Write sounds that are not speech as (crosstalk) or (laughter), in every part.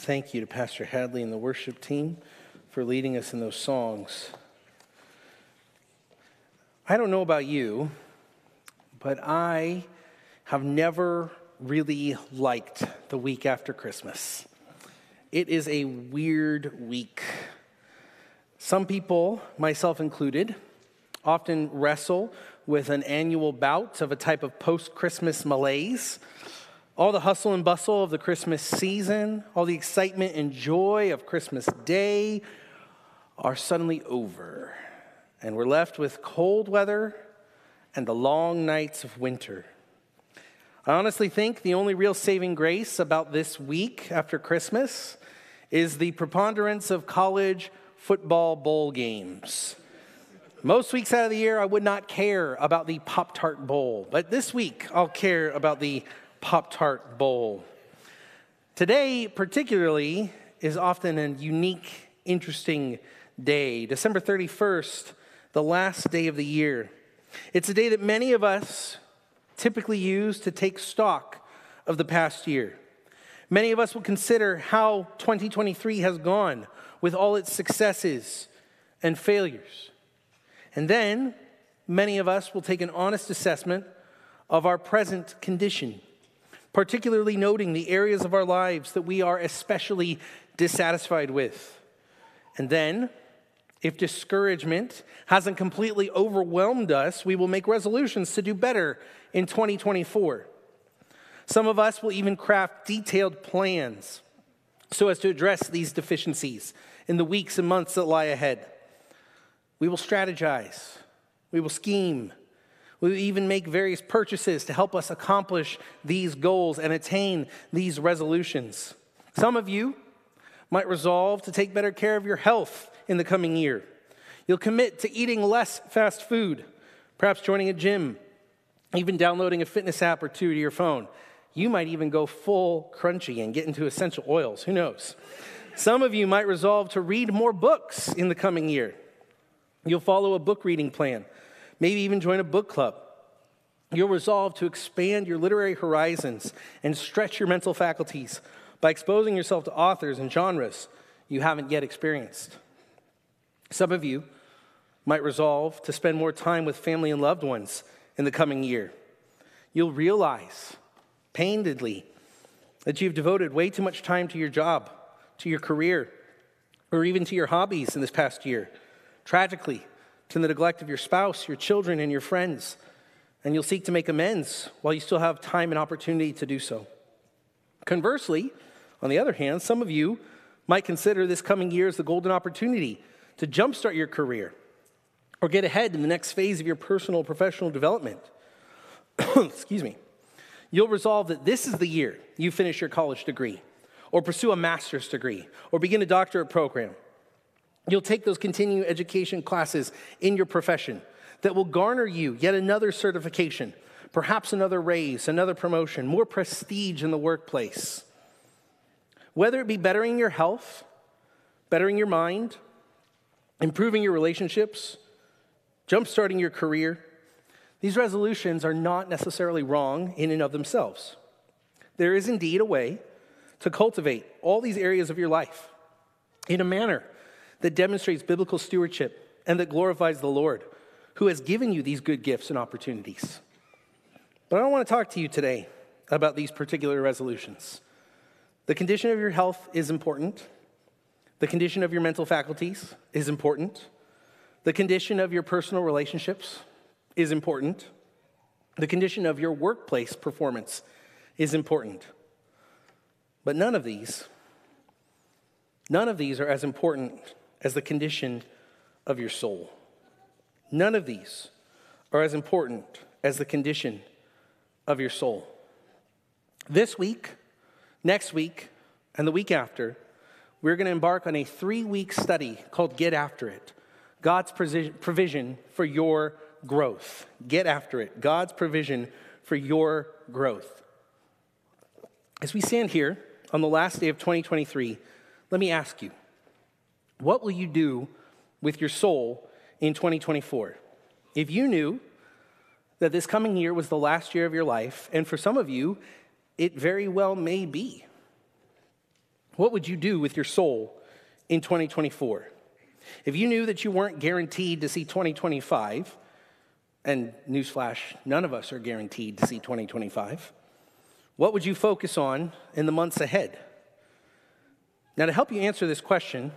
thank you to Pastor Hadley and the worship team for leading us in those songs. I don't know about you, but I have never really liked the week after Christmas. It is a weird week. Some people, myself included, often wrestle with an annual bout of a type of post Christmas malaise. All the hustle and bustle of the Christmas season, all the excitement and joy of Christmas Day are suddenly over, and we're left with cold weather and the long nights of winter. I honestly think the only real saving grace about this week after Christmas is the preponderance of college football bowl games. Most weeks out of the year, I would not care about the Pop Tart Bowl, but this week, I'll care about the Pop Tart Bowl. Today, particularly, is often a unique, interesting day. December 31st, the last day of the year. It's a day that many of us typically use to take stock of the past year. Many of us will consider how 2023 has gone with all its successes and failures. And then many of us will take an honest assessment of our present condition, particularly noting the areas of our lives that we are especially dissatisfied with. And then if discouragement hasn't completely overwhelmed us, we will make resolutions to do better in 2024. Some of us will even craft detailed plans so as to address these deficiencies in the weeks and months that lie ahead. We will strategize, we will scheme, we even make various purchases to help us accomplish these goals and attain these resolutions. Some of you might resolve to take better care of your health in the coming year. You'll commit to eating less fast food, perhaps joining a gym, even downloading a fitness app or two to your phone. You might even go full crunchy and get into essential oils. Who knows? Some of you might resolve to read more books in the coming year. You'll follow a book reading plan, maybe even join a book club. You'll resolve to expand your literary horizons and stretch your mental faculties by exposing yourself to authors and genres you haven't yet experienced. Some of you might resolve to spend more time with family and loved ones in the coming year. You'll realize painedly that you've devoted way too much time to your job, to your career, or even to your hobbies in this past year. Tragically, to the neglect of your spouse, your children, and your friends. And you'll seek to make amends while you still have time and opportunity to do so. Conversely, on the other hand, some of you might consider this coming year as the golden opportunity to jumpstart your career or get ahead in the next phase of your personal professional development. (coughs) Excuse me. You'll resolve that this is the year you finish your college degree or pursue a master's degree or begin a doctorate program. You'll take those continuing education classes in your profession that will garner you yet another certification, perhaps another raise, another promotion, more prestige in the workplace. Whether it be bettering your health, bettering your mind, improving your relationships, jumpstarting your career, these resolutions are not necessarily wrong in and of themselves. There is indeed a way to cultivate all these areas of your life in a manner that demonstrates biblical stewardship and that glorifies the Lord, who has given you these good gifts and opportunities. But I don't want to talk to you today about these particular resolutions. The condition of your health is important. The condition of your mental faculties is important. The condition of your personal relationships is important. The condition of your workplace performance is important. But none of these, none of these are as important as the condition of your soul. None of these are as important as the condition of your soul. This week, Next week and the week after, we're going to embark on a three week study called Get After It God's provision for your growth. Get after it. God's provision for your growth. As we stand here on the last day of 2023, let me ask you what will you do with your soul in 2024? If you knew that this coming year was the last year of your life, and for some of you, it very well may be. what would you do with your soul in 2024? If you knew that you weren't guaranteed to see 2025, and newsflash, none of us are guaranteed to see 2025, what would you focus on in the months ahead? Now, to help you answer this question,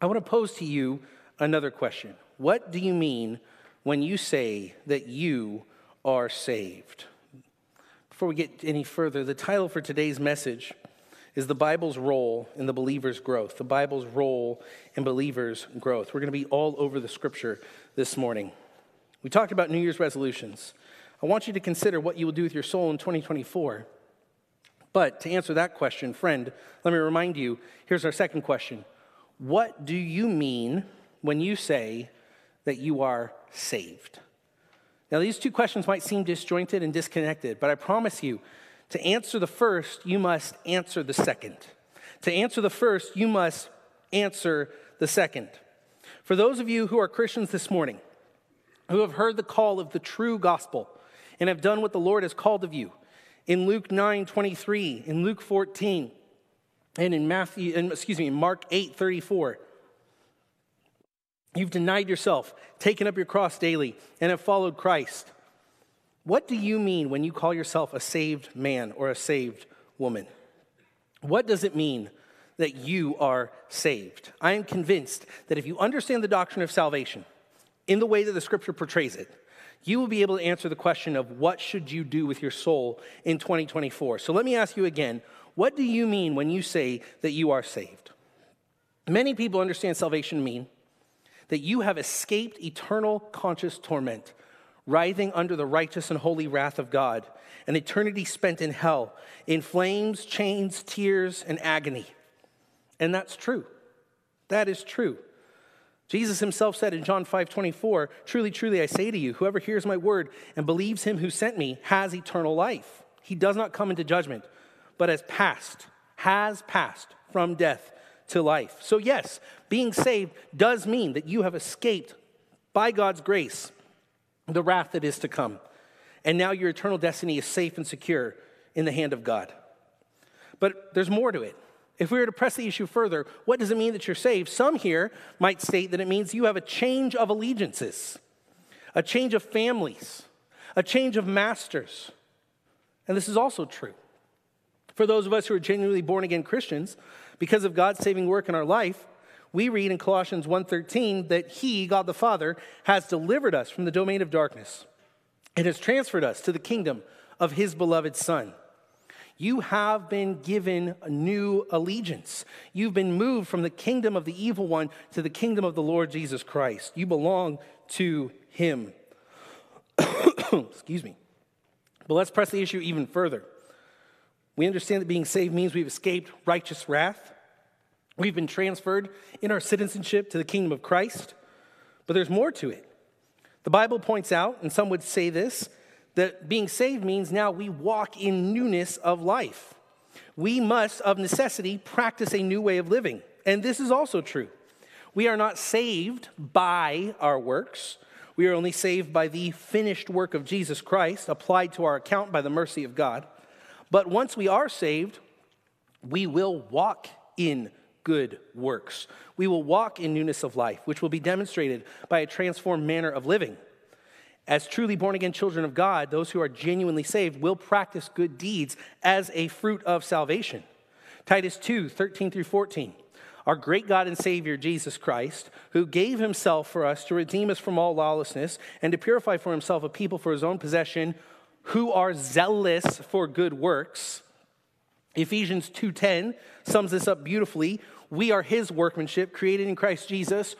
I want to pose to you another question. What do you mean when you say that you are saved? Before we get any further, the title for today's message is the Bible's role in the believer's growth. The Bible's role in believers' growth. We're going to be all over the scripture this morning. We talked about New Year's resolutions. I want you to consider what you will do with your soul in 2024. But to answer that question, friend, let me remind you here's our second question What do you mean when you say that you are saved? Now, these two questions might seem disjointed and disconnected, but I promise you, to answer the first, you must answer the second. To answer the first, you must answer the second. For those of you who are Christians this morning, who have heard the call of the true gospel and have done what the Lord has called of you, in Luke 9 23, in Luke 14, and in Matthew, excuse me, Mark 8 34, You've denied yourself, taken up your cross daily, and have followed Christ. What do you mean when you call yourself a saved man or a saved woman? What does it mean that you are saved? I am convinced that if you understand the doctrine of salvation in the way that the scripture portrays it, you will be able to answer the question of what should you do with your soul in 2024. So let me ask you again, what do you mean when you say that you are saved? Many people understand salvation mean that you have escaped eternal conscious torment writhing under the righteous and holy wrath of God, an eternity spent in hell, in flames, chains, tears, and agony. And that's true. That is true. Jesus himself said in John 5 24, Truly, truly, I say to you, whoever hears my word and believes him who sent me has eternal life. He does not come into judgment, but has passed, has passed from death to life. So, yes, being saved does mean that you have escaped by God's grace the wrath that is to come. And now your eternal destiny is safe and secure in the hand of God. But there's more to it. If we were to press the issue further, what does it mean that you're saved? Some here might state that it means you have a change of allegiances, a change of families, a change of masters. And this is also true. For those of us who are genuinely born again Christians, because of God's saving work in our life, we read in Colossians 1:13 that he, God the Father, has delivered us from the domain of darkness and has transferred us to the kingdom of his beloved Son. You have been given a new allegiance. You've been moved from the kingdom of the evil one to the kingdom of the Lord Jesus Christ. You belong to him. (coughs) Excuse me. But let's press the issue even further. We understand that being saved means we've escaped righteous wrath. We've been transferred in our citizenship to the kingdom of Christ, but there's more to it. The Bible points out, and some would say this, that being saved means now we walk in newness of life. We must, of necessity, practice a new way of living. And this is also true. We are not saved by our works. We are only saved by the finished work of Jesus Christ applied to our account by the mercy of God. But once we are saved, we will walk in good works. We will walk in newness of life, which will be demonstrated by a transformed manner of living. As truly born again children of God, those who are genuinely saved will practice good deeds as a fruit of salvation. Titus 2 13 through 14. Our great God and Savior, Jesus Christ, who gave himself for us to redeem us from all lawlessness and to purify for himself a people for his own possession who are zealous for good works. Ephesians 2:10 sums this up beautifully. We are his workmanship created in Christ Jesus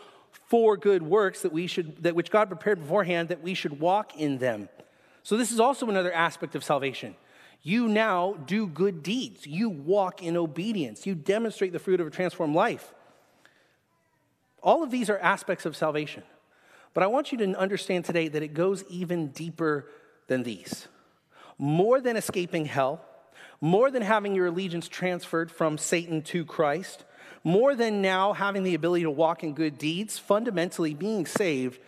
for good works that we should that which God prepared beforehand that we should walk in them. So this is also another aspect of salvation. You now do good deeds. You walk in obedience. You demonstrate the fruit of a transformed life. All of these are aspects of salvation. But I want you to understand today that it goes even deeper than these. More than escaping hell, more than having your allegiance transferred from Satan to Christ, more than now having the ability to walk in good deeds, fundamentally being saved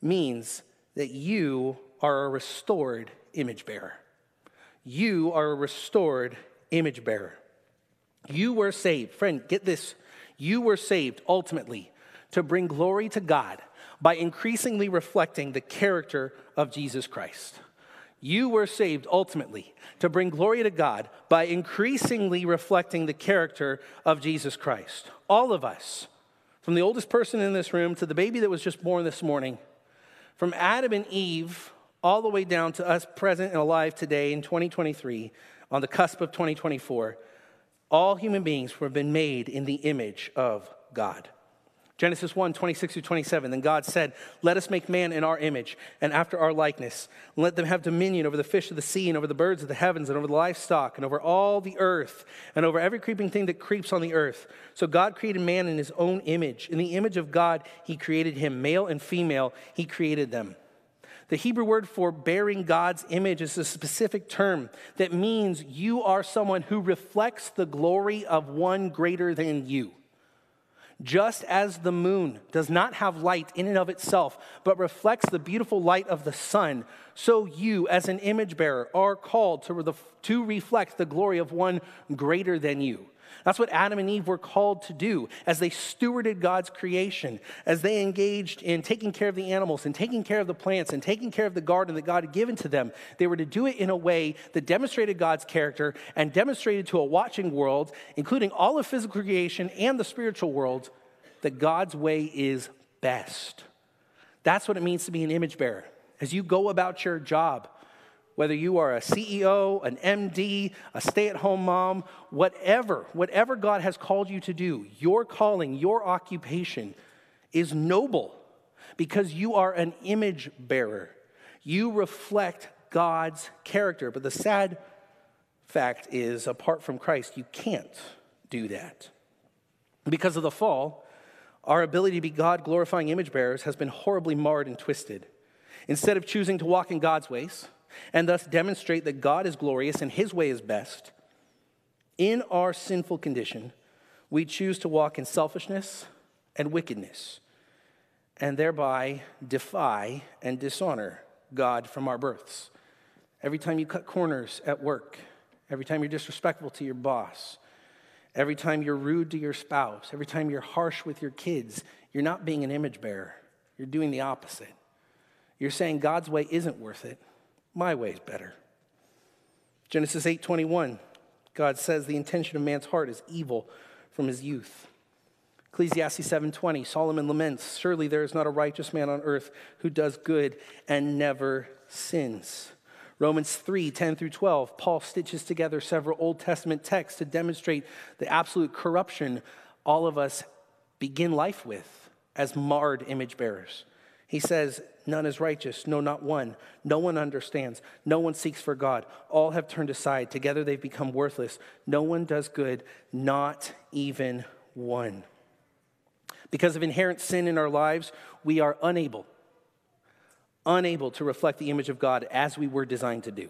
means that you are a restored image bearer. You are a restored image bearer. You were saved. Friend, get this. You were saved ultimately to bring glory to God by increasingly reflecting the character of Jesus Christ. You were saved ultimately to bring glory to God by increasingly reflecting the character of Jesus Christ. All of us, from the oldest person in this room to the baby that was just born this morning, from Adam and Eve all the way down to us present and alive today in 2023, on the cusp of 2024, all human beings have been made in the image of God. Genesis 1 26 through 27. Then God said, Let us make man in our image and after our likeness. Let them have dominion over the fish of the sea and over the birds of the heavens and over the livestock and over all the earth and over every creeping thing that creeps on the earth. So God created man in his own image. In the image of God, he created him. Male and female, he created them. The Hebrew word for bearing God's image is a specific term that means you are someone who reflects the glory of one greater than you. Just as the moon does not have light in and of itself, but reflects the beautiful light of the sun, so you, as an image bearer, are called to, to reflect the glory of one greater than you. That's what Adam and Eve were called to do as they stewarded God's creation, as they engaged in taking care of the animals and taking care of the plants and taking care of the garden that God had given to them. They were to do it in a way that demonstrated God's character and demonstrated to a watching world, including all of physical creation and the spiritual world, that God's way is best. That's what it means to be an image bearer. As you go about your job, whether you are a CEO, an MD, a stay at home mom, whatever, whatever God has called you to do, your calling, your occupation is noble because you are an image bearer. You reflect God's character. But the sad fact is, apart from Christ, you can't do that. Because of the fall, our ability to be God glorifying image bearers has been horribly marred and twisted. Instead of choosing to walk in God's ways, and thus demonstrate that God is glorious and his way is best, in our sinful condition, we choose to walk in selfishness and wickedness, and thereby defy and dishonor God from our births. Every time you cut corners at work, every time you're disrespectful to your boss, every time you're rude to your spouse, every time you're harsh with your kids, you're not being an image bearer. You're doing the opposite. You're saying God's way isn't worth it. My way is better. Genesis 8:21. God says the intention of man's heart is evil from his youth. Ecclesiastes 7:20. Solomon laments, "Surely there is not a righteous man on earth who does good and never sins." Romans 3 10 through 12, Paul stitches together several Old Testament texts to demonstrate the absolute corruption all of us begin life with as marred image bearers. He says, None is righteous, no, not one. No one understands. No one seeks for God. All have turned aside. Together they've become worthless. No one does good, not even one. Because of inherent sin in our lives, we are unable, unable to reflect the image of God as we were designed to do.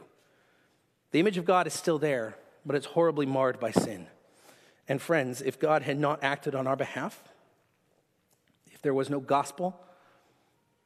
The image of God is still there, but it's horribly marred by sin. And friends, if God had not acted on our behalf, if there was no gospel,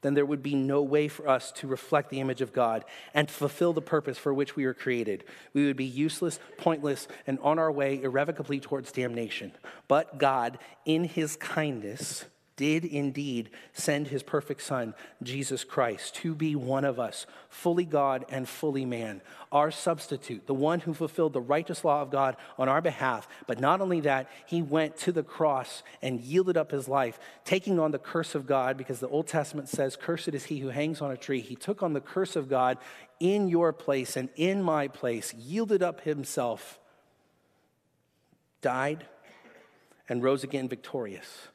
then there would be no way for us to reflect the image of God and fulfill the purpose for which we were created. We would be useless, pointless, and on our way irrevocably towards damnation. But God, in his kindness, did indeed send his perfect Son, Jesus Christ, to be one of us, fully God and fully man, our substitute, the one who fulfilled the righteous law of God on our behalf. But not only that, he went to the cross and yielded up his life, taking on the curse of God, because the Old Testament says, Cursed is he who hangs on a tree. He took on the curse of God in your place and in my place, yielded up himself, died, and rose again victorious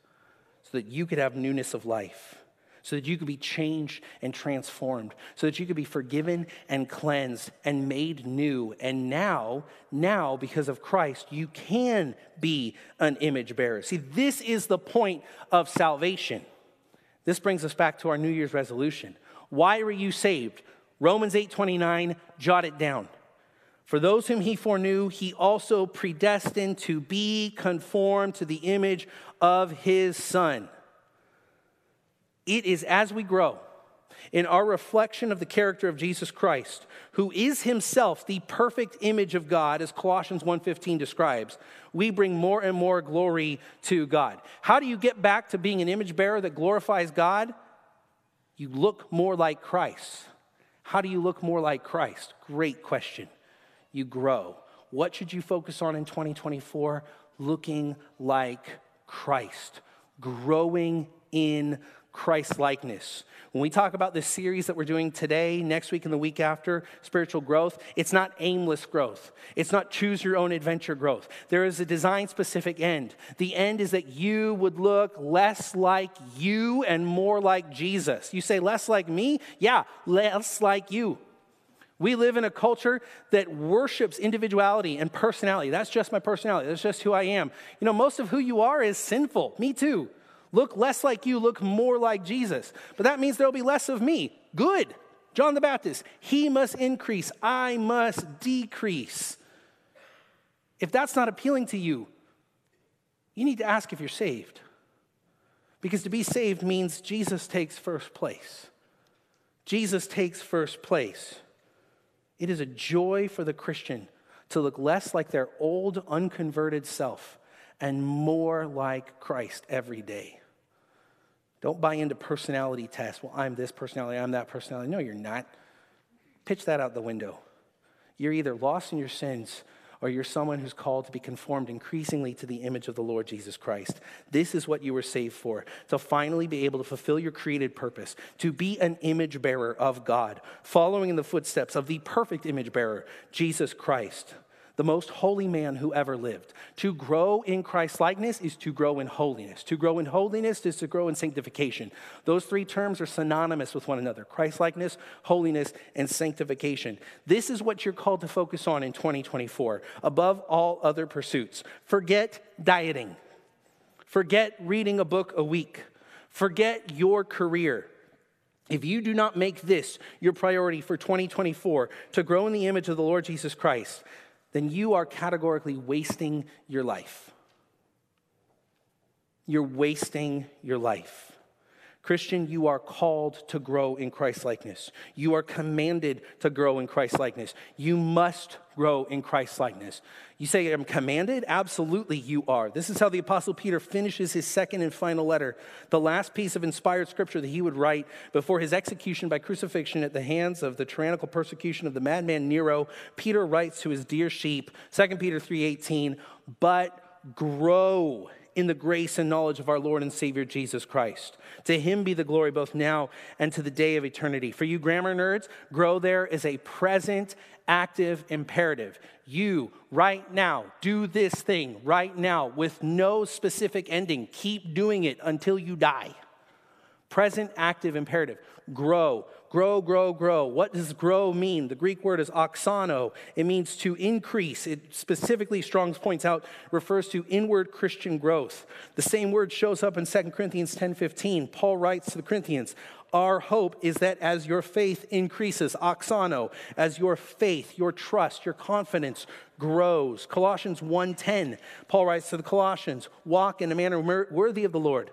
so that you could have newness of life, so that you could be changed and transformed, so that you could be forgiven and cleansed and made new. And now, now, because of Christ, you can be an image bearer. See, this is the point of salvation. This brings us back to our New Year's resolution. Why were you saved? Romans 8:29, jot it down. For those whom he foreknew, he also predestined to be conformed to the image of his son. It is as we grow, In our reflection of the character of Jesus Christ, who is himself the perfect image of God as Colossians 1:15 describes, we bring more and more glory to God. How do you get back to being an image bearer that glorifies God? You look more like Christ. How do you look more like Christ? Great question. You grow. What should you focus on in 2024? Looking like Christ, growing in Christ likeness. When we talk about this series that we're doing today, next week, and the week after, spiritual growth, it's not aimless growth. It's not choose your own adventure growth. There is a design specific end. The end is that you would look less like you and more like Jesus. You say, less like me? Yeah, less like you. We live in a culture that worships individuality and personality. That's just my personality. That's just who I am. You know, most of who you are is sinful. Me too. Look less like you, look more like Jesus. But that means there'll be less of me. Good. John the Baptist, he must increase, I must decrease. If that's not appealing to you, you need to ask if you're saved. Because to be saved means Jesus takes first place. Jesus takes first place. It is a joy for the Christian to look less like their old, unconverted self and more like Christ every day. Don't buy into personality tests. Well, I'm this personality, I'm that personality. No, you're not. Pitch that out the window. You're either lost in your sins or you're someone who's called to be conformed increasingly to the image of the Lord Jesus Christ. This is what you were saved for to finally be able to fulfill your created purpose, to be an image bearer of God, following in the footsteps of the perfect image bearer, Jesus Christ the most holy man who ever lived. To grow in Christ likeness is to grow in holiness. To grow in holiness is to grow in sanctification. Those three terms are synonymous with one another Christ likeness, holiness, and sanctification. This is what you're called to focus on in 2024, above all other pursuits. Forget dieting, forget reading a book a week, forget your career. If you do not make this your priority for 2024 to grow in the image of the Lord Jesus Christ, then you are categorically wasting your life. You're wasting your life. Christian, you are called to grow in Christ likeness. You are commanded to grow in Christ likeness. You must grow in Christ likeness. You say, I'm commanded? Absolutely, you are. This is how the Apostle Peter finishes his second and final letter, the last piece of inspired scripture that he would write before his execution by crucifixion at the hands of the tyrannical persecution of the madman Nero. Peter writes to his dear sheep, 2 Peter 3:18, but grow in the grace and knowledge of our Lord and Savior Jesus Christ. To him be the glory both now and to the day of eternity. For you grammar nerds, grow there is a present active imperative. You, right now, do this thing right now with no specific ending. Keep doing it until you die. Present active imperative. Grow. Grow, grow, grow. What does grow mean? The Greek word is auxano. It means to increase. It specifically, Strong's points out, refers to inward Christian growth. The same word shows up in 2 Corinthians 10:15. Paul writes to the Corinthians, our hope is that as your faith increases, auxano, as your faith, your trust, your confidence grows. Colossians 1:10, Paul writes to the Colossians, walk in a manner worthy of the Lord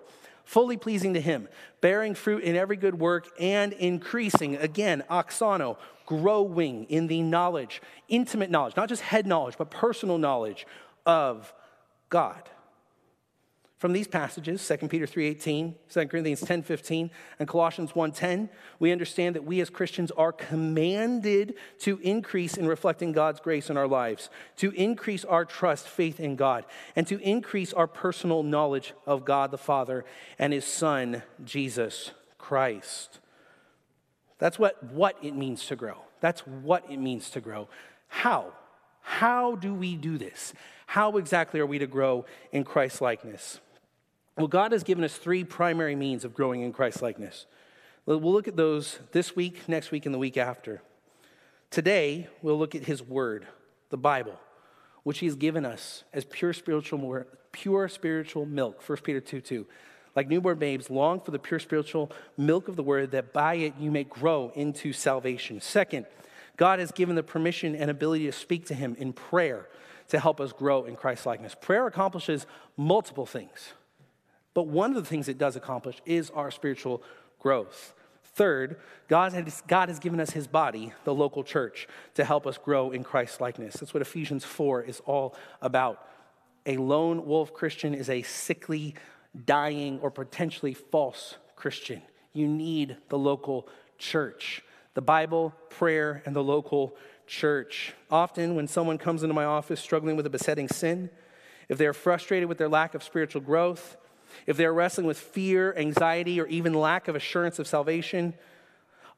fully pleasing to Him, bearing fruit in every good work and increasing, again, auxano, growing in the knowledge, intimate knowledge, not just head knowledge, but personal knowledge of God. From these passages, 2 Peter 3:18, 2 Corinthians 10:15, and Colossians 1:10, we understand that we as Christians are commanded to increase in reflecting God's grace in our lives, to increase our trust, faith in God, and to increase our personal knowledge of God the Father and his son Jesus Christ. That's what what it means to grow. That's what it means to grow. How? How do we do this? How exactly are we to grow in Christ likeness? Well, God has given us three primary means of growing in Christ likeness. We'll look at those this week, next week, and the week after. Today, we'll look at His Word, the Bible, which He has given us as pure spiritual, pure spiritual milk. 1 Peter 2 2. Like newborn babes, long for the pure spiritual milk of the Word, that by it you may grow into salvation. Second, God has given the permission and ability to speak to Him in prayer to help us grow in Christ likeness. Prayer accomplishes multiple things. But one of the things it does accomplish is our spiritual growth. Third, God has, God has given us his body, the local church, to help us grow in Christ likeness. That's what Ephesians 4 is all about. A lone wolf Christian is a sickly, dying, or potentially false Christian. You need the local church, the Bible, prayer, and the local church. Often, when someone comes into my office struggling with a besetting sin, if they're frustrated with their lack of spiritual growth, if they're wrestling with fear, anxiety, or even lack of assurance of salvation,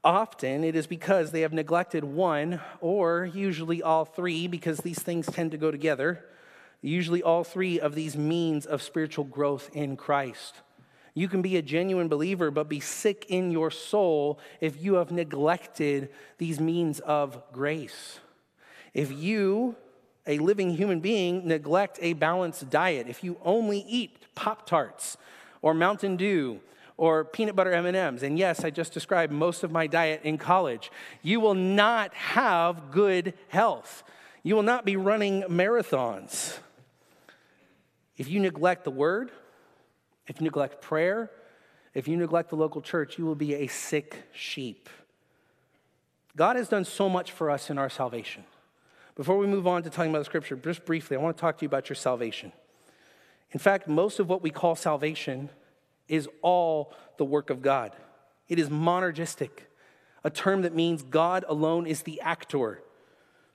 often it is because they have neglected one, or usually all three, because these things tend to go together, usually all three of these means of spiritual growth in Christ. You can be a genuine believer, but be sick in your soul if you have neglected these means of grace. If you, a living human being, neglect a balanced diet, if you only eat Pop Tarts or Mountain Dew or peanut butter M&Ms, and yes, I just described most of my diet in college, you will not have good health. You will not be running marathons. If you neglect the word, if you neglect prayer, if you neglect the local church, you will be a sick sheep. God has done so much for us in our salvation. Before we move on to talking about the scripture, just briefly, I want to talk to you about your salvation. In fact, most of what we call salvation is all the work of God. It is monergistic, a term that means God alone is the actor.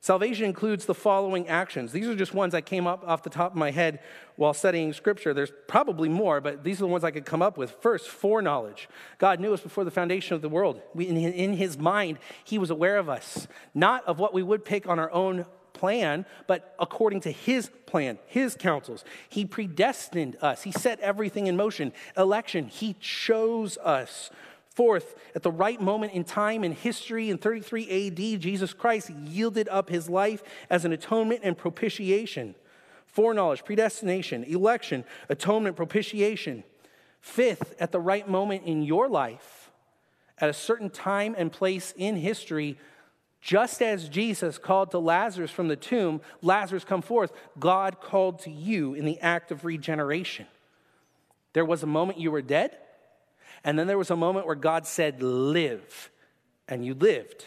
Salvation includes the following actions. These are just ones I came up off the top of my head while studying scripture. There's probably more, but these are the ones I could come up with. First, foreknowledge. God knew us before the foundation of the world. We, in his mind, he was aware of us, not of what we would pick on our own plan, but according to his plan, his counsels. He predestined us, he set everything in motion. Election, he chose us. Fourth, at the right moment in time in history in 33 AD, Jesus Christ yielded up his life as an atonement and propitiation. Foreknowledge, predestination, election, atonement, propitiation. Fifth, at the right moment in your life, at a certain time and place in history, just as Jesus called to Lazarus from the tomb, Lazarus come forth, God called to you in the act of regeneration. There was a moment you were dead, and then there was a moment where God said, Live, and you lived.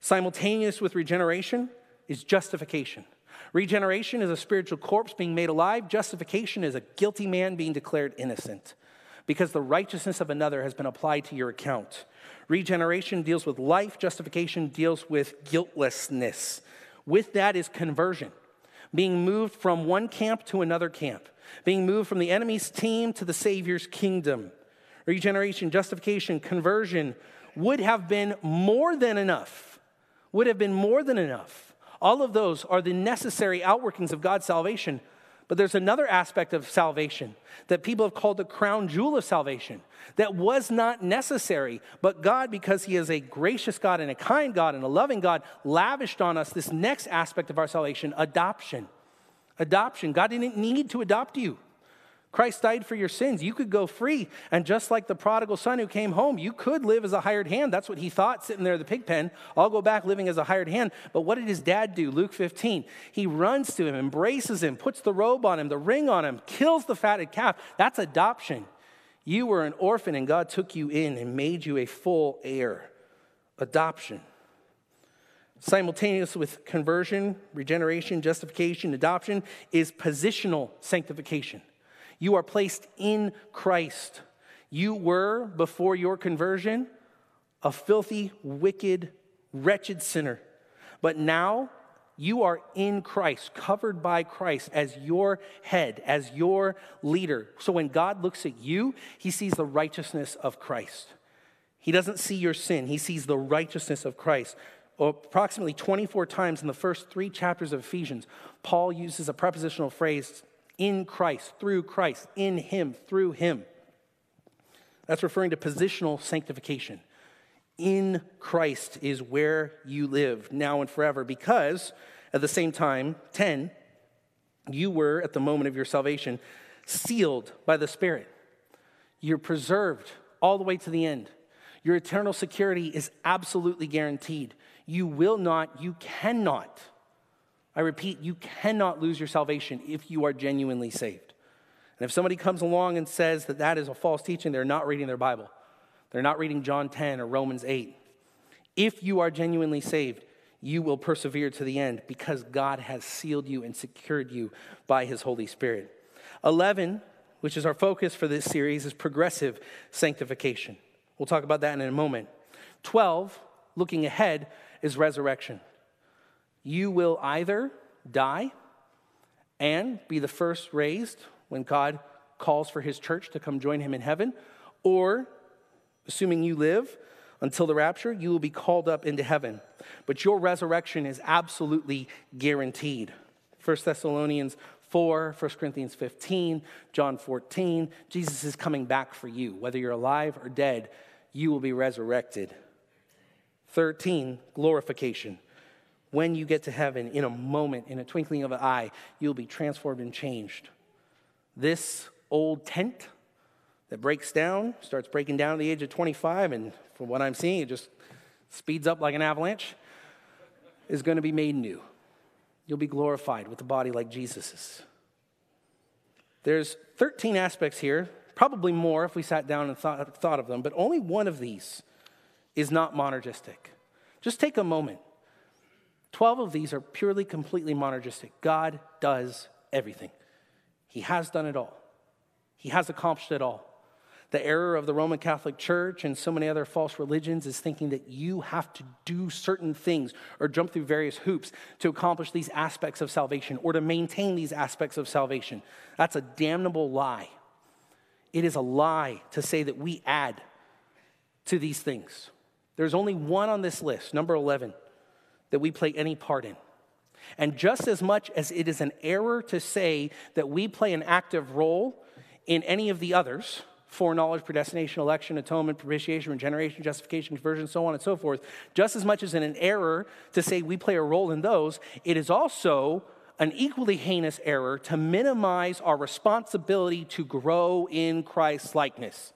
Simultaneous with regeneration is justification. Regeneration is a spiritual corpse being made alive, justification is a guilty man being declared innocent because the righteousness of another has been applied to your account. Regeneration deals with life, justification deals with guiltlessness. With that is conversion, being moved from one camp to another camp being moved from the enemy's team to the Savior's kingdom. Regeneration, justification, conversion would have been more than enough. Would have been more than enough. All of those are the necessary outworkings of God's salvation. But there's another aspect of salvation that people have called the crown jewel of salvation that was not necessary. But God, because He is a gracious God and a kind God and a loving God, lavished on us this next aspect of our salvation adoption. Adoption. God didn't need to adopt you. Christ died for your sins. You could go free. And just like the prodigal son who came home, you could live as a hired hand. That's what he thought sitting there in the pig pen. I'll go back living as a hired hand. But what did his dad do? Luke 15. He runs to him, embraces him, puts the robe on him, the ring on him, kills the fatted calf. That's adoption. You were an orphan and God took you in and made you a full heir. Adoption. Simultaneous with conversion, regeneration, justification, adoption is positional sanctification. You are placed in Christ. You were, before your conversion, a filthy, wicked, wretched sinner. But now you are in Christ, covered by Christ as your head, as your leader. So when God looks at you, he sees the righteousness of Christ. He doesn't see your sin, he sees the righteousness of Christ oh, approximately 24 times in the first three chapters of Ephesians, Paul uses a prepositional phrase in Christ, through Christ, in Him, through Him. That's referring to positional sanctification. In Christ is where you live now and forever, because at the same time, 10, you were at the moment of your salvation sealed by the Spirit. You're preserved all the way to the end. Your eternal security is absolutely guaranteed. You will not, you cannot, I repeat, you cannot lose your salvation if you are genuinely saved. And if somebody comes along and says that that is a false teaching, they're not reading their Bible. They're not reading John 10 or Romans 8. If you are genuinely saved, you will persevere to the end because God has sealed you and secured you by his Holy Spirit. 11, which is our focus for this series, is progressive sanctification. We'll talk about that in a moment. 12, looking ahead, is resurrection. You will either die and be the first raised when God calls for his church to come join him in heaven, or assuming you live until the rapture, you will be called up into heaven. But your resurrection is absolutely guaranteed. 1 Thessalonians 4, 1 Corinthians 15, John 14, Jesus is coming back for you. Whether you're alive or dead, you will be resurrected. 13, glorification. When you get to heaven, in a moment, in a twinkling of an eye, you'll be transformed and changed. This old tent that breaks down, starts breaking down at the age of 25, and from what I'm seeing, it just speeds up like an avalanche, is going to be made new. You'll be glorified with a body like Jesus's. There's 13 aspects here, probably more if we sat down and thought, thought of them, but only one of these is not monergistic. Just take a moment. 12 of these are purely, completely monergistic. God does everything, He has done it all. He has accomplished it all. The error of the Roman Catholic Church and so many other false religions is thinking that you have to do certain things or jump through various hoops to accomplish these aspects of salvation or to maintain these aspects of salvation. That's a damnable lie. It is a lie to say that we add to these things. There's only one on this list, number 11, that we play any part in. And just as much as it is an error to say that we play an active role in any of the others foreknowledge, predestination, election, atonement, propitiation, regeneration, justification, conversion, so on and so forth just as much as in an error to say we play a role in those, it is also an equally heinous error to minimize our responsibility to grow in Christ's likeness.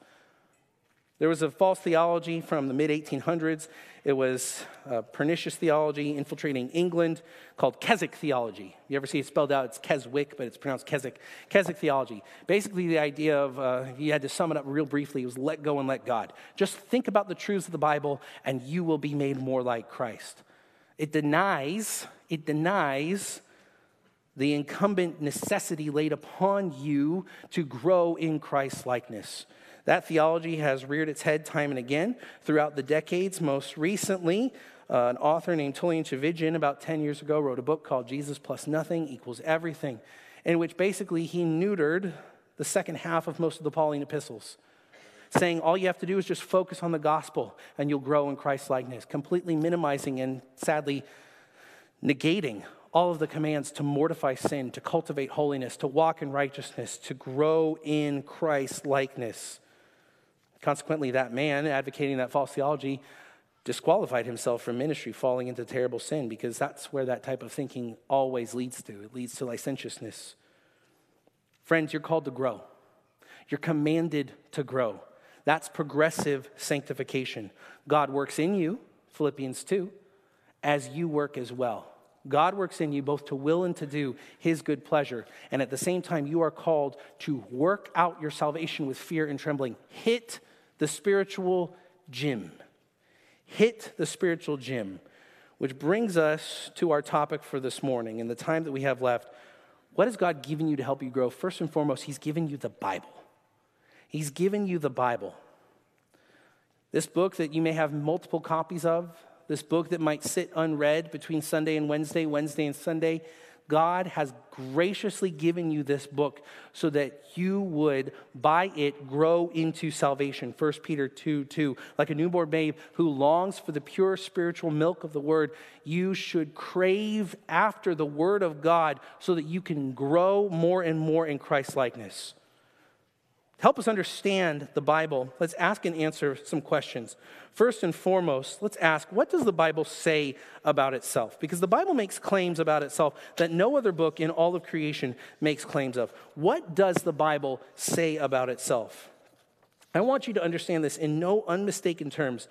There was a false theology from the mid 1800s. It was pernicious theology infiltrating England called Keswick theology. You ever see it spelled out? It's Keswick, but it's pronounced Keswick. Keswick theology. Basically, the idea of, uh, you had to sum it up real briefly, was let go and let God. Just think about the truths of the Bible, and you will be made more like Christ. It denies, it denies the incumbent necessity laid upon you to grow in Christ's likeness. That theology has reared its head time and again throughout the decades. Most recently, uh, an author named Tullian Tchividjian, about 10 years ago, wrote a book called Jesus Plus Nothing Equals Everything, in which basically he neutered the second half of most of the Pauline epistles, saying all you have to do is just focus on the gospel and you'll grow in Christ's likeness, completely minimizing and sadly negating all of the commands to mortify sin, to cultivate holiness, to walk in righteousness, to grow in Christ's likeness. Consequently, that man advocating that false theology disqualified himself from ministry, falling into terrible sin, because that's where that type of thinking always leads to. It leads to licentiousness. Friends, you're called to grow, you're commanded to grow. That's progressive sanctification. God works in you, Philippians 2, as you work as well. God works in you both to will and to do his good pleasure. And at the same time, you are called to work out your salvation with fear and trembling. Hit the spiritual gym. Hit the spiritual gym, which brings us to our topic for this morning. In the time that we have left, what has God given you to help you grow? First and foremost, He's given you the Bible. He's given you the Bible. This book that you may have multiple copies of, this book that might sit unread between Sunday and Wednesday, Wednesday and Sunday, God has graciously given you this book so that you would, by it, grow into salvation. 1 Peter 2 2. Like a newborn babe who longs for the pure spiritual milk of the word, you should crave after the word of God so that you can grow more and more in Christ likeness. Help us understand the Bible. Let's ask and answer some questions. First and foremost, let's ask what does the Bible say about itself? Because the Bible makes claims about itself that no other book in all of creation makes claims of. What does the Bible say about itself? I want you to understand this in no unmistaken terms.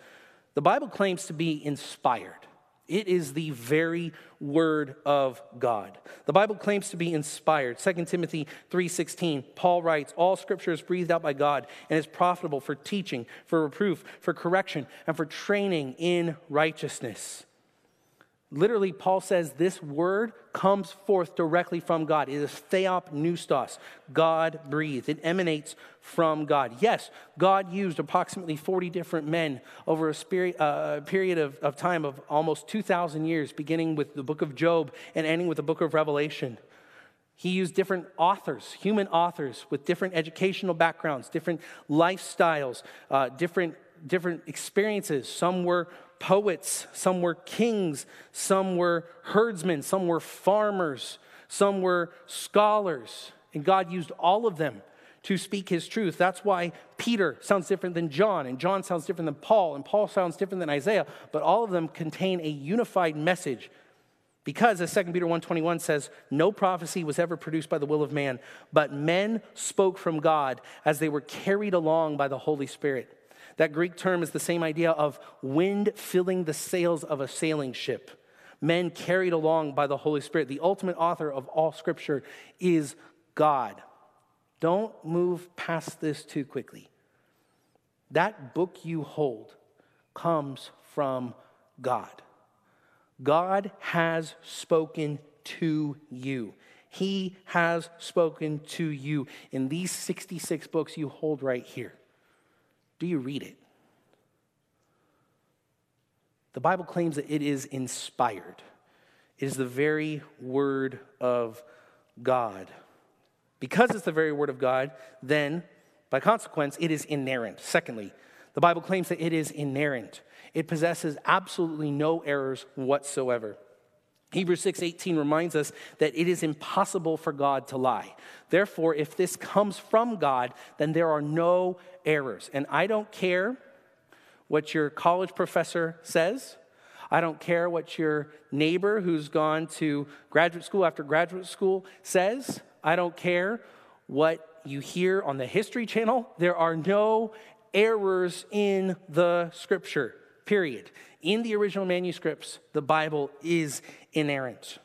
The Bible claims to be inspired. It is the very word of God. The Bible claims to be inspired. 2 Timothy 3:16, Paul writes, "All scripture is breathed out by God and is profitable for teaching, for reproof, for correction, and for training in righteousness." Literally, Paul says this word comes forth directly from God. It is theopneustos, God breathed. It emanates from God. Yes, God used approximately 40 different men over a uh, period of, of time of almost 2,000 years, beginning with the book of Job and ending with the book of Revelation. He used different authors, human authors with different educational backgrounds, different lifestyles, uh, different, different experiences. Some were poets, some were kings, some were herdsmen, some were farmers, some were scholars. And God used all of them to speak his truth. That's why Peter sounds different than John, and John sounds different than Paul, and Paul sounds different than Isaiah, but all of them contain a unified message. Because as 2 Peter 1:21 says, no prophecy was ever produced by the will of man, but men spoke from God as they were carried along by the Holy Spirit. That Greek term is the same idea of wind filling the sails of a sailing ship. Men carried along by the Holy Spirit. The ultimate author of all scripture is God. Don't move past this too quickly. That book you hold comes from God. God has spoken to you. He has spoken to you in these 66 books you hold right here. Do you read it? The Bible claims that it is inspired. It is the very word of God. Because it's the very word of God, then, by consequence, it is inerrant. Secondly, the Bible claims that it is inerrant. It possesses absolutely no errors whatsoever. Hebrews 6:18 reminds us that it is impossible for God to lie. Therefore, if this comes from God, then there are no errors. And I don't care what your college professor says. I don't care what your neighbor who's gone to graduate school after graduate school says. I don't care what you hear on the History Channel. There are no errors in the scripture, period. In the original manuscripts, the Bible is inerrant.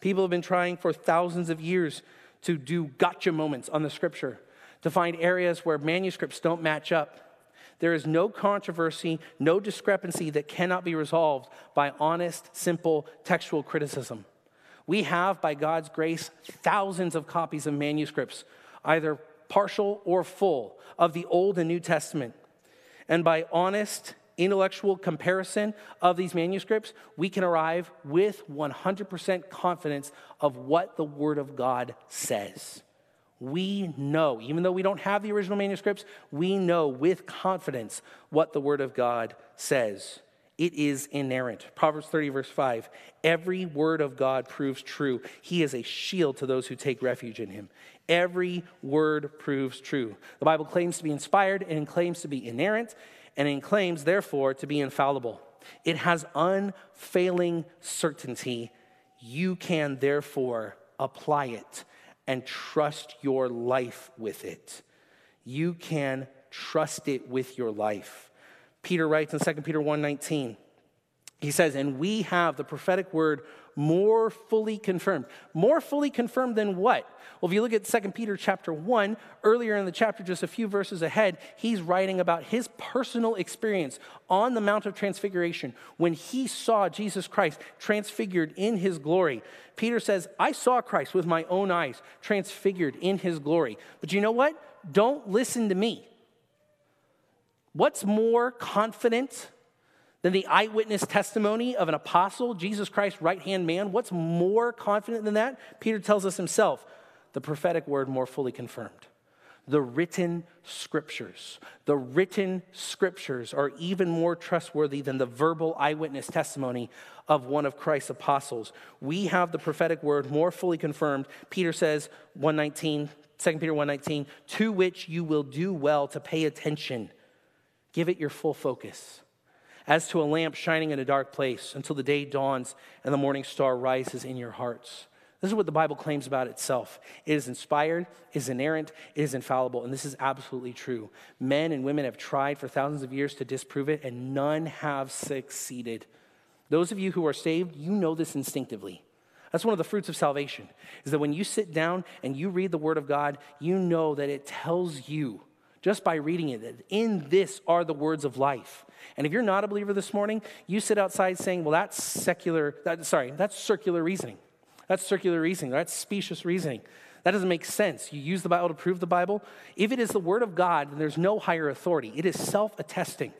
People have been trying for thousands of years to do gotcha moments on the scripture, to find areas where manuscripts don't match up. There is no controversy, no discrepancy that cannot be resolved by honest, simple textual criticism. We have, by God's grace, thousands of copies of manuscripts, either partial or full, of the Old and New Testament. And by honest, intellectual comparison of these manuscripts, we can arrive with 100% confidence of what the Word of God says. We know, even though we don't have the original manuscripts, we know with confidence what the Word of God says. It is inerrant. Proverbs 30, verse 5 Every word of God proves true. He is a shield to those who take refuge in him. Every word proves true. The Bible claims to be inspired and claims to be inerrant and it claims, therefore, to be infallible. It has unfailing certainty. You can, therefore, apply it and trust your life with it. You can trust it with your life. Peter writes in 2 Peter 1:19. He says, "And we have the prophetic word more fully confirmed. More fully confirmed than what? Well, if you look at 2 Peter chapter 1, earlier in the chapter, just a few verses ahead, he's writing about his personal experience on the Mount of Transfiguration when he saw Jesus Christ transfigured in his glory. Peter says, I saw Christ with my own eyes transfigured in his glory. But you know what? Don't listen to me. What's more confident than the eyewitness testimony of an apostle, Jesus Christ, right hand man. What's more confident than that? Peter tells us himself the prophetic word more fully confirmed. The written scriptures. The written scriptures are even more trustworthy than the verbal eyewitness testimony of one of Christ's apostles. We have the prophetic word more fully confirmed. Peter says, 119, 2 Peter 119, to which you will do well to pay attention. Give it your full focus as to a lamp shining in a dark place until the day dawns and the morning star rises in your hearts. This is what the Bible claims about itself. It is inspired, it is inerrant, it is infallible, and this is absolutely true. Men and women have tried for thousands of years to disprove it, and none have succeeded. Those of you who are saved, you know this instinctively. That's one of the fruits of salvation, is that when you sit down and you read the Word of God, you know that it tells you, just by reading it, that in this are the words of life. And if you're not a believer this morning, you sit outside saying, well, that's secular, that, sorry, that's circular reasoning. That's circular reasoning. That's specious reasoning. That doesn't make sense. You use the Bible to prove the Bible. If it is the Word of God, then there's no higher authority. It is self attesting.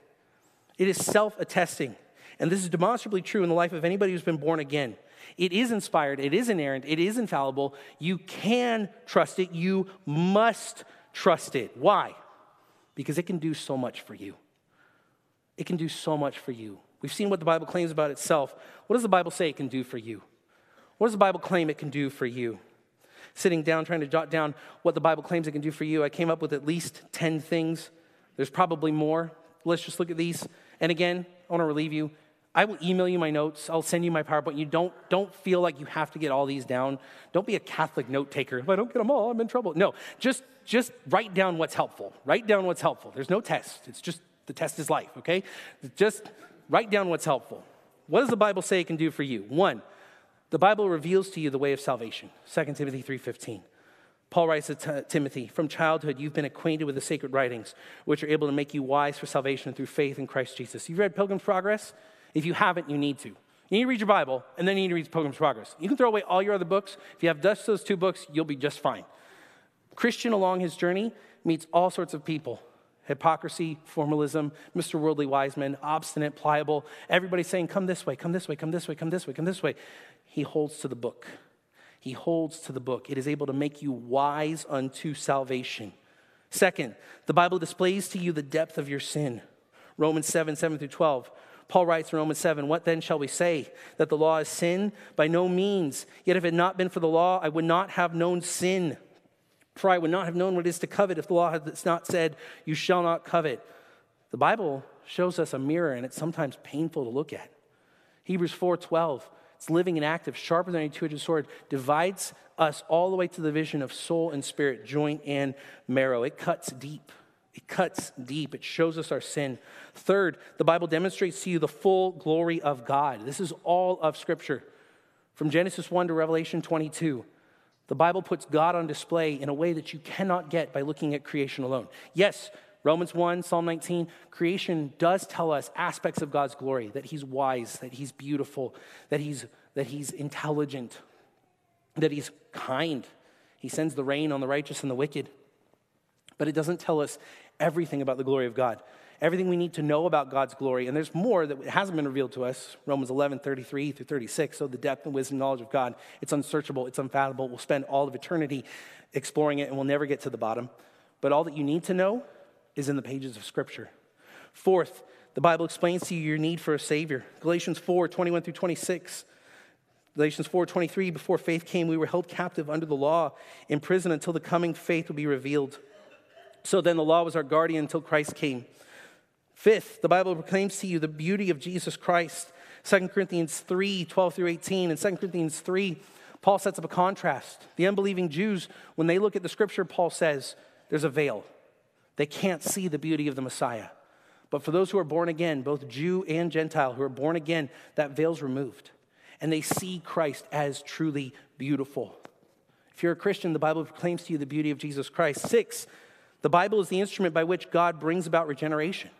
It is self attesting. And this is demonstrably true in the life of anybody who's been born again. It is inspired, it is inerrant, it is infallible. You can trust it, you must trust it. Why? Because it can do so much for you. It can do so much for you. We've seen what the Bible claims about itself. What does the Bible say it can do for you? What does the Bible claim it can do for you? Sitting down trying to jot down what the Bible claims it can do for you, I came up with at least 10 things. There's probably more. Let's just look at these. And again, I want to relieve you. I will email you my notes. I'll send you my PowerPoint. You don't, don't feel like you have to get all these down. Don't be a Catholic note taker. If I don't get them all, I'm in trouble. No, just, just write down what's helpful. Write down what's helpful. There's no test. It's just the test is life, okay? Just write down what's helpful. What does the Bible say it can do for you? One, the Bible reveals to you the way of salvation. 2 Timothy 3:15. Paul writes to T- Timothy, From childhood, you've been acquainted with the sacred writings, which are able to make you wise for salvation through faith in Christ Jesus. You've read Pilgrim's Progress? If you haven't, you need to. You need to read your Bible, and then you need to read Pilgrim's Progress. You can throw away all your other books. If you have just those two books, you'll be just fine. Christian, along his journey, meets all sorts of people hypocrisy, formalism, Mr. Worldly Wiseman, obstinate, pliable. Everybody saying, Come this way, come this way, come this way, come this way, come this way. He holds to the book. He holds to the book. It is able to make you wise unto salvation. Second, the Bible displays to you the depth of your sin. Romans 7 7 through 12. Paul writes in Romans 7, What then shall we say? That the law is sin? By no means. Yet if it had not been for the law, I would not have known sin. For I would not have known what it is to covet if the law had not said, You shall not covet. The Bible shows us a mirror, and it's sometimes painful to look at. Hebrews 4:12, it's living and active, sharper than any two-edged sword, divides us all the way to the vision of soul and spirit, joint and marrow. It cuts deep. It cuts deep. It shows us our sin. Third, the Bible demonstrates to you the full glory of God. This is all of Scripture. From Genesis 1 to Revelation 22, the Bible puts God on display in a way that you cannot get by looking at creation alone. Yes, Romans 1, Psalm 19, creation does tell us aspects of God's glory that He's wise, that He's beautiful, that He's, that he's intelligent, that He's kind. He sends the rain on the righteous and the wicked. But it doesn't tell us everything about the glory of God. Everything we need to know about God's glory, and there's more that hasn't been revealed to us. Romans 11, 33 through 36. So the depth and wisdom and knowledge of God, it's unsearchable, it's unfathomable. We'll spend all of eternity exploring it, and we'll never get to the bottom. But all that you need to know is in the pages of Scripture. Fourth, the Bible explains to you your need for a Savior. Galatians 4, 21 through 26. Galatians 4:23 before faith came we were held captive under the law in prison until the coming faith would be revealed. So then the law was our guardian until Christ came. Fifth, the Bible proclaims to you the beauty of Jesus Christ. 2 Corinthians 3 12 through 18. And 2 Corinthians 3, Paul sets up a contrast. The unbelieving Jews, when they look at the scripture, Paul says, there's a veil. They can't see the beauty of the Messiah. But for those who are born again, both Jew and Gentile who are born again, that veil's removed. And they see Christ as truly beautiful. If you're a Christian, the Bible proclaims to you the beauty of Jesus Christ. Six, the Bible is the instrument by which God brings about regeneration.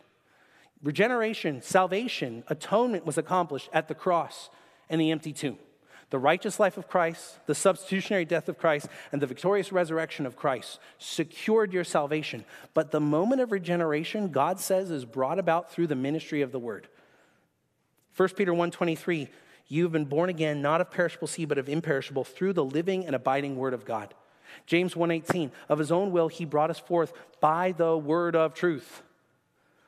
Regeneration, salvation, atonement was accomplished at the cross and the empty tomb. The righteous life of Christ, the substitutionary death of Christ, and the victorious resurrection of Christ secured your salvation. But the moment of regeneration, God says, is brought about through the ministry of the word. 1 Peter 1:23, you have been born again, not of perishable seed, but of imperishable, through the living and abiding word of God. James 1:18 of his own will he brought us forth by the word of truth.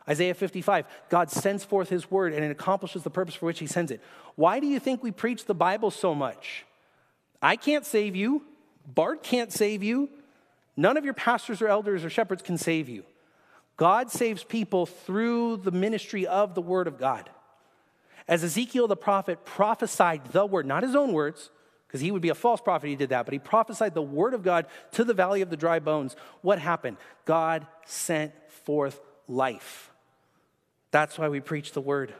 Isaiah 55 God sends forth his word and it accomplishes the purpose for which he sends it. Why do you think we preach the Bible so much? I can't save you. Bart can't save you. None of your pastors or elders or shepherds can save you. God saves people through the ministry of the word of God. As Ezekiel the prophet prophesied the word, not his own words, because he would be a false prophet he did that, but he prophesied the word of God to the valley of the dry bones. What happened? God sent forth life. That's why we preach the word.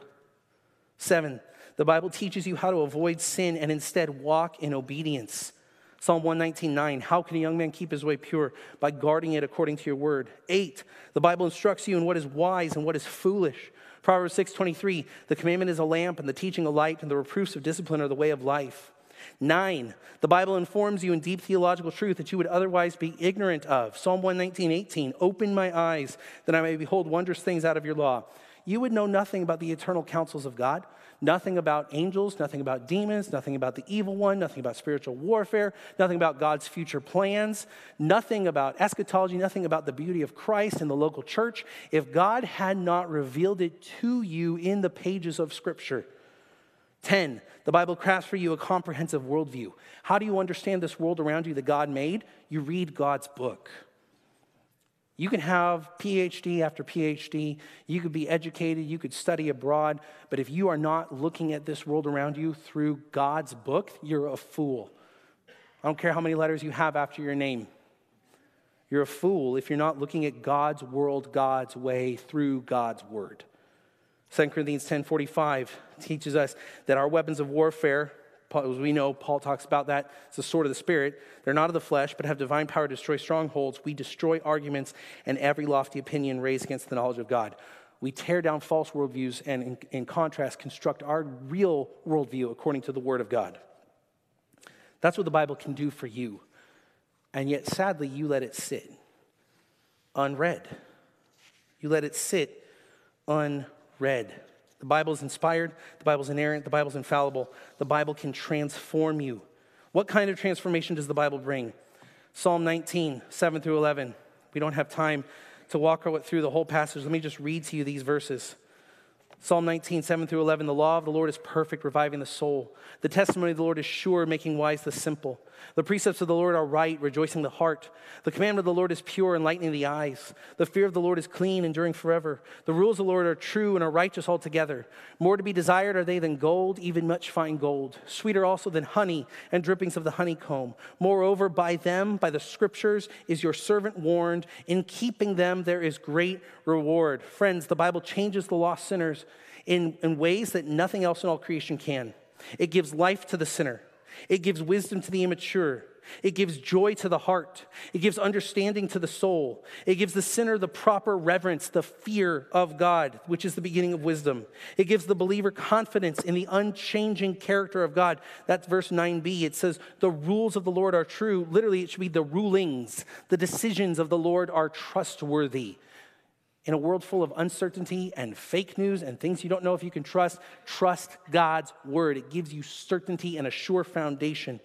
Seven, The Bible teaches you how to avoid sin and instead walk in obedience. Psalm 119:9 How can a young man keep his way pure by guarding it according to your word? 8 The Bible instructs you in what is wise and what is foolish. Proverbs 6:23 The commandment is a lamp and the teaching a light and the reproofs of discipline are the way of life. 9 The Bible informs you in deep theological truth that you would otherwise be ignorant of. Psalm 119:18 Open my eyes that I may behold wondrous things out of your law. You would know nothing about the eternal counsels of God Nothing about angels, nothing about demons, nothing about the evil one, nothing about spiritual warfare, nothing about God's future plans, nothing about eschatology, nothing about the beauty of Christ and the local church if God had not revealed it to you in the pages of Scripture. 10, the Bible crafts for you a comprehensive worldview. How do you understand this world around you that God made? You read God's book. You can have PhD after PhD, you could be educated, you could study abroad, but if you are not looking at this world around you through God's book, you're a fool. I don't care how many letters you have after your name. You're a fool if you're not looking at God's world, God's way through God's word. 2 Corinthians 10:45 teaches us that our weapons of warfare as we know, Paul talks about that. It's the sword of the Spirit. They're not of the flesh, but have divine power to destroy strongholds. We destroy arguments and every lofty opinion raised against the knowledge of God. We tear down false worldviews and, in, in contrast, construct our real worldview according to the Word of God. That's what the Bible can do for you. And yet, sadly, you let it sit unread. You let it sit unread. The Bible is inspired, the Bible is inerrant, the Bible is infallible. The Bible can transform you. What kind of transformation does the Bible bring? Psalm 19, 7 through 11. We don't have time to walk through the whole passage. Let me just read to you these verses. Psalm 19, 7 through 11. The law of the Lord is perfect, reviving the soul. The testimony of the Lord is sure, making wise the simple. The precepts of the Lord are right, rejoicing the heart. The commandment of the Lord is pure, enlightening the eyes. The fear of the Lord is clean, enduring forever. The rules of the Lord are true and are righteous altogether. More to be desired are they than gold, even much fine gold. Sweeter also than honey and drippings of the honeycomb. Moreover, by them, by the scriptures, is your servant warned. In keeping them, there is great reward. Friends, the Bible changes the lost sinners in, in ways that nothing else in all creation can. It gives life to the sinner. It gives wisdom to the immature. It gives joy to the heart. It gives understanding to the soul. It gives the sinner the proper reverence, the fear of God, which is the beginning of wisdom. It gives the believer confidence in the unchanging character of God. That's verse 9b. It says, The rules of the Lord are true. Literally, it should be the rulings. The decisions of the Lord are trustworthy. In a world full of uncertainty and fake news and things you don't know if you can trust, trust God's word. It gives you certainty and a sure foundation.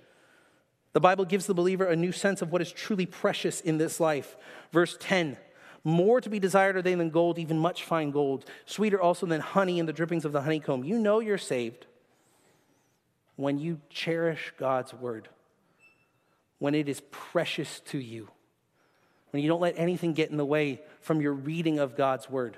The Bible gives the believer a new sense of what is truly precious in this life. Verse 10 More to be desired are they than gold, even much fine gold, sweeter also than honey and the drippings of the honeycomb. You know you're saved when you cherish God's word, when it is precious to you when you don't let anything get in the way from your reading of God's word.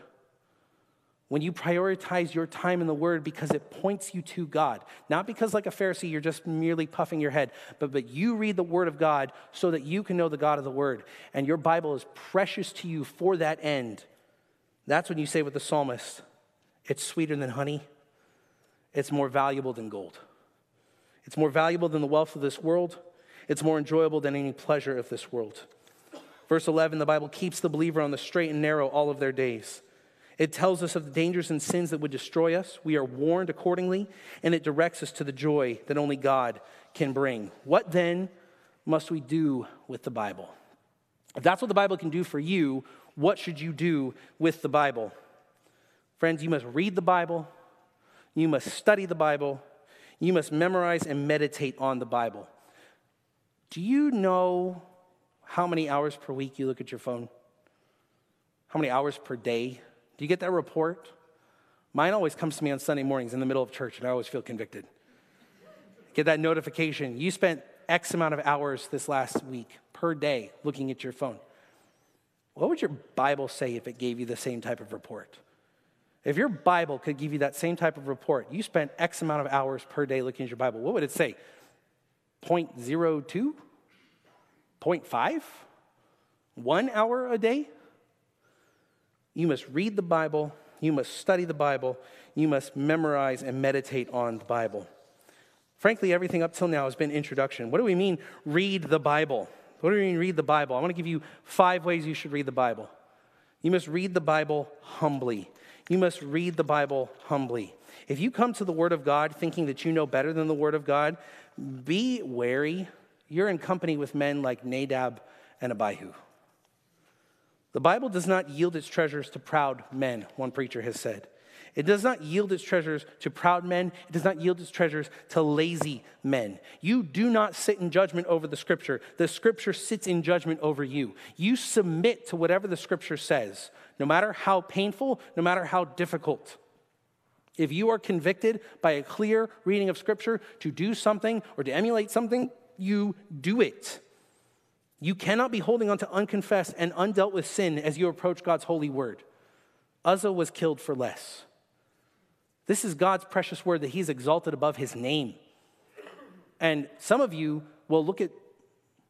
When you prioritize your time in the word because it points you to God, not because, like a Pharisee, you're just merely puffing your head, but, but you read the word of God so that you can know the God of the word. And your Bible is precious to you for that end. That's when you say with the psalmist, it's sweeter than honey, it's more valuable than gold. It's more valuable than the wealth of this world, it's more enjoyable than any pleasure of this world. Verse 11, the Bible keeps the believer on the straight and narrow all of their days. It tells us of the dangers and sins that would destroy us. We are warned accordingly, and it directs us to the joy that only God can bring. What then must we do with the Bible? If that's what the Bible can do for you, what should you do with the Bible? Friends, you must read the Bible, you must study the Bible, you must memorize and meditate on the Bible. Do you know how many hours per week you look at your phone? How many hours per day? Do you get that report? Mine always comes to me on Sunday mornings in the middle of church, and I always feel convicted. Get that notification. You spent X amount of hours this last week per day looking at your phone. What would your Bible say if it gave you the same type of report? If your Bible could give you that same type of report, you spent X amount of hours per day looking at your Bible, what would it say? 0.02? 0.5? One hour a day? You must read the Bible, You must study the Bible. You must memorize and meditate on the Bible. Frankly, everything up till now has been introduction. What do we mean, read the Bible? What do we mean, read the Bible? I want to give you five ways you should read the Bible. You must read the Bible humbly. You must read the Bible humbly. If you come to the Word of God thinking that you know better than the Word of God, be wary. You're in company with men like Nadab and Abihu. The Bible does not yield its treasures to proud men, one preacher has said. It does not yield its treasures to proud men. It does not yield its treasures to lazy men. You do not sit in judgment over the scripture. The scripture sits in judgment over you. You submit to whatever the scripture says, no matter how painful, no matter how difficult. If you are convicted by a clear reading of scripture to do something or to emulate something, you do it. You cannot be holding on to unconfessed and undealt with sin as you approach God's holy word. Uzzah was killed for less. This is God's precious word that He's exalted above His name. And some of you will look at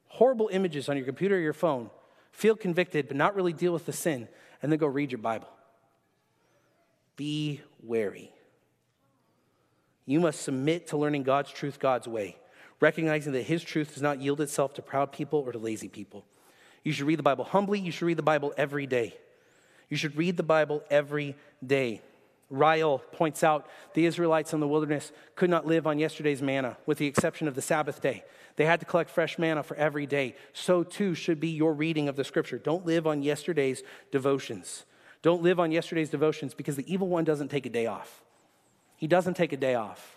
horrible images on your computer or your phone, feel convicted, but not really deal with the sin, and then go read your Bible. Be wary. You must submit to learning God's truth God's way, recognizing that His truth does not yield itself to proud people or to lazy people. You should read the Bible humbly. You should read the Bible every day. You should read the Bible every day. Ryle points out the Israelites in the wilderness could not live on yesterday's manna, with the exception of the Sabbath day. They had to collect fresh manna for every day. So too should be your reading of the scripture. Don't live on yesterday's devotions. Don't live on yesterday's devotions because the evil one doesn't take a day off. He doesn't take a day off.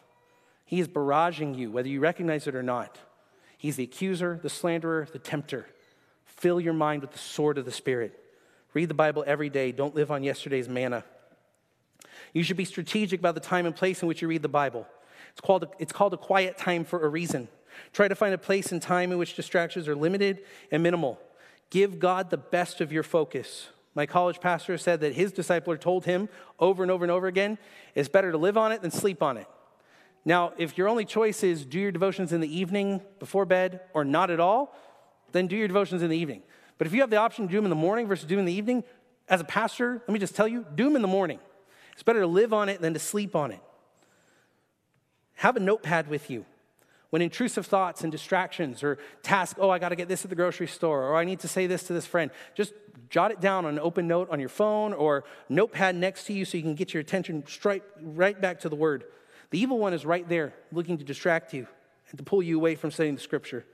He is barraging you, whether you recognize it or not. He's the accuser, the slanderer, the tempter. Fill your mind with the sword of the Spirit. Read the Bible every day. Don't live on yesterday's manna. You should be strategic about the time and place in which you read the Bible. It's called, a, it's called a quiet time for a reason. Try to find a place and time in which distractions are limited and minimal. Give God the best of your focus. My college pastor said that his discipler told him over and over and over again it's better to live on it than sleep on it. Now, if your only choice is do your devotions in the evening before bed or not at all, then do your devotions in the evening. But if you have the option to do them in the morning versus do them in the evening, as a pastor, let me just tell you, do them in the morning. It's better to live on it than to sleep on it. Have a notepad with you. When intrusive thoughts and distractions or tasks, oh, I got to get this at the grocery store, or I need to say this to this friend, just jot it down on an open note on your phone or notepad next to you so you can get your attention straight, right back to the word. The evil one is right there looking to distract you and to pull you away from studying the scripture.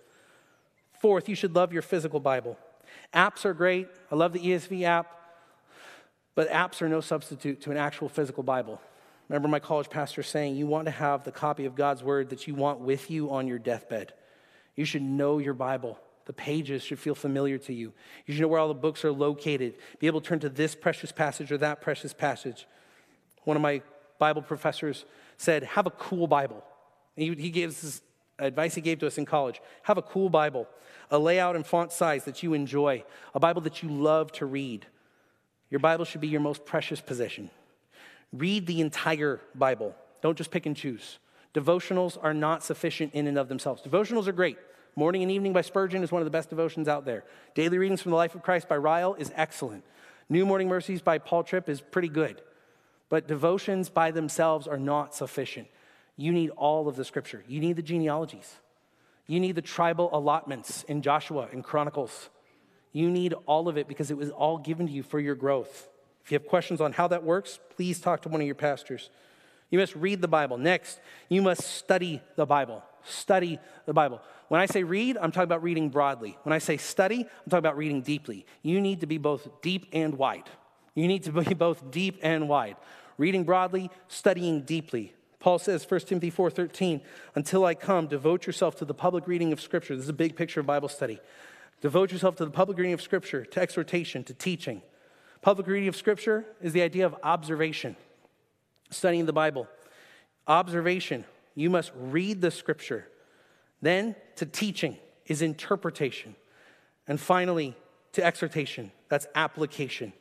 Fourth, you should love your physical Bible. Apps are great. I love the ESV app. But apps are no substitute to an actual physical Bible. Remember my college pastor saying, You want to have the copy of God's word that you want with you on your deathbed. You should know your Bible. The pages should feel familiar to you. You should know where all the books are located, be able to turn to this precious passage or that precious passage. One of my Bible professors said, Have a cool Bible. He, he gives this advice he gave to us in college have a cool Bible, a layout and font size that you enjoy, a Bible that you love to read. Your Bible should be your most precious possession. Read the entire Bible. Don't just pick and choose. Devotionals are not sufficient in and of themselves. Devotionals are great. Morning and Evening by Spurgeon is one of the best devotions out there. Daily Readings from the Life of Christ by Ryle is excellent. New Morning Mercies by Paul Tripp is pretty good. But devotions by themselves are not sufficient. You need all of the scripture. You need the genealogies. You need the tribal allotments in Joshua and Chronicles. You need all of it because it was all given to you for your growth. If you have questions on how that works, please talk to one of your pastors. You must read the Bible. Next, you must study the Bible. Study the Bible. When I say read, I'm talking about reading broadly. When I say study, I'm talking about reading deeply. You need to be both deep and wide. You need to be (laughs) both deep and wide. Reading broadly, studying deeply. Paul says, 1 Timothy 4:13, until I come, devote yourself to the public reading of Scripture. This is a big picture of Bible study. Devote yourself to the public reading of Scripture, to exhortation, to teaching. Public reading of Scripture is the idea of observation, studying the Bible. Observation, you must read the Scripture. Then to teaching is interpretation. And finally, to exhortation, that's application.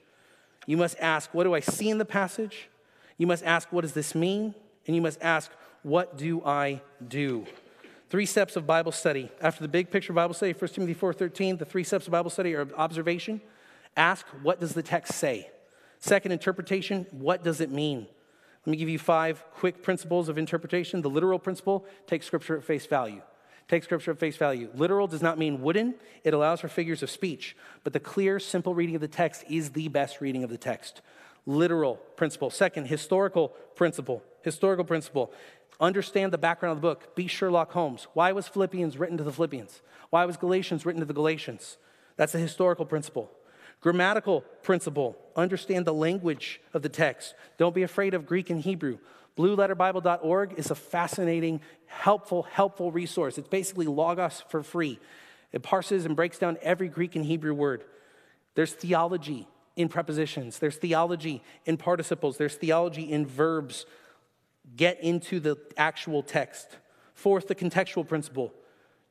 You must ask, What do I see in the passage? You must ask, What does this mean? And you must ask, What do I do? Three steps of Bible study. After the big picture Bible study, 1 Timothy 4.13, the three steps of Bible study are observation. Ask, what does the text say? Second, interpretation. What does it mean? Let me give you five quick principles of interpretation. The literal principle take scripture at face value. Take scripture at face value. Literal does not mean wooden, it allows for figures of speech. But the clear, simple reading of the text is the best reading of the text. Literal principle. Second, historical principle. Historical principle. Understand the background of the book. Be Sherlock Holmes. Why was Philippians written to the Philippians? Why was Galatians written to the Galatians? That's a historical principle. Grammatical principle understand the language of the text. Don't be afraid of Greek and Hebrew. BlueLetterBible.org is a fascinating, helpful, helpful resource. It's basically Logos for free. It parses and breaks down every Greek and Hebrew word. There's theology in prepositions, there's theology in participles, there's theology in verbs. Get into the actual text. Fourth, the contextual principle.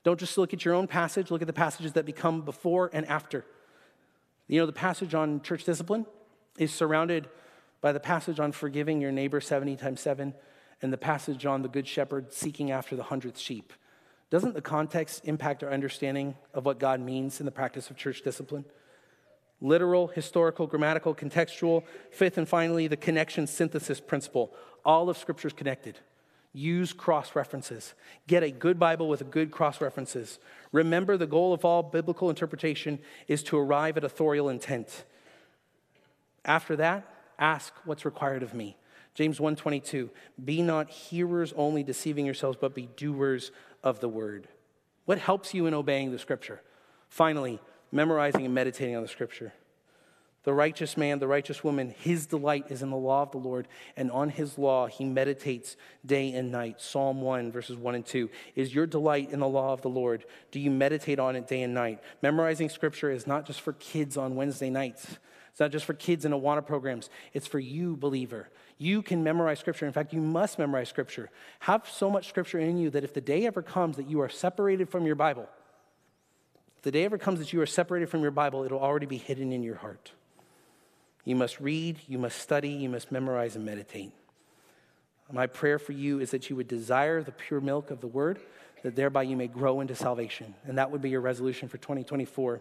Don't just look at your own passage, look at the passages that become before and after. You know, the passage on church discipline is surrounded by the passage on forgiving your neighbor 70 times 7 and the passage on the good shepherd seeking after the hundredth sheep. Doesn't the context impact our understanding of what God means in the practice of church discipline? Literal, historical, grammatical, contextual. Fifth and finally, the connection synthesis principle. All of Scripture is connected. Use cross references. Get a good Bible with good cross references. Remember, the goal of all biblical interpretation is to arrive at authorial intent. After that, ask what's required of me. James 1:22 Be not hearers only deceiving yourselves but be doers of the word. What helps you in obeying the scripture? Finally, memorizing and meditating on the scripture. The righteous man, the righteous woman, his delight is in the law of the Lord, and on his law he meditates day and night. Psalm 1, verses 1 and 2. Is your delight in the law of the Lord? Do you meditate on it day and night? Memorizing scripture is not just for kids on Wednesday nights, it's not just for kids in Awana programs, it's for you, believer. You can memorize scripture. In fact, you must memorize scripture. Have so much scripture in you that if the day ever comes that you are separated from your Bible, the day ever comes that you are separated from your Bible, it'll already be hidden in your heart. You must read, you must study, you must memorize and meditate. My prayer for you is that you would desire the pure milk of the word, that thereby you may grow into salvation. And that would be your resolution for 2024.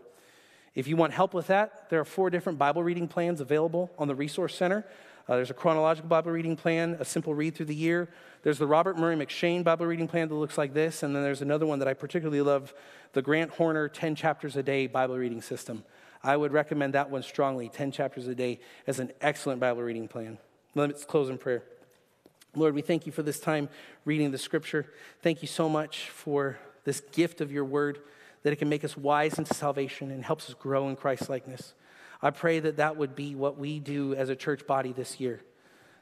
If you want help with that, there are four different Bible reading plans available on the Resource Center. Uh, there's a chronological Bible reading plan, a simple read through the year. There's the Robert Murray M'Cheyne Bible reading plan that looks like this. And then there's another one that I particularly love the Grant Horner 10 chapters a day Bible reading system. I would recommend that one strongly 10 chapters a day as an excellent Bible reading plan. Let's close in prayer. Lord, we thank you for this time reading the scripture. Thank you so much for this gift of your word, that it can make us wise into salvation and helps us grow in Christ likeness. I pray that that would be what we do as a church body this year.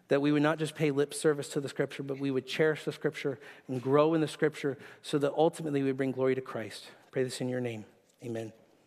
That we would not just pay lip service to the scripture, but we would cherish the scripture and grow in the scripture so that ultimately we bring glory to Christ. I pray this in your name. Amen.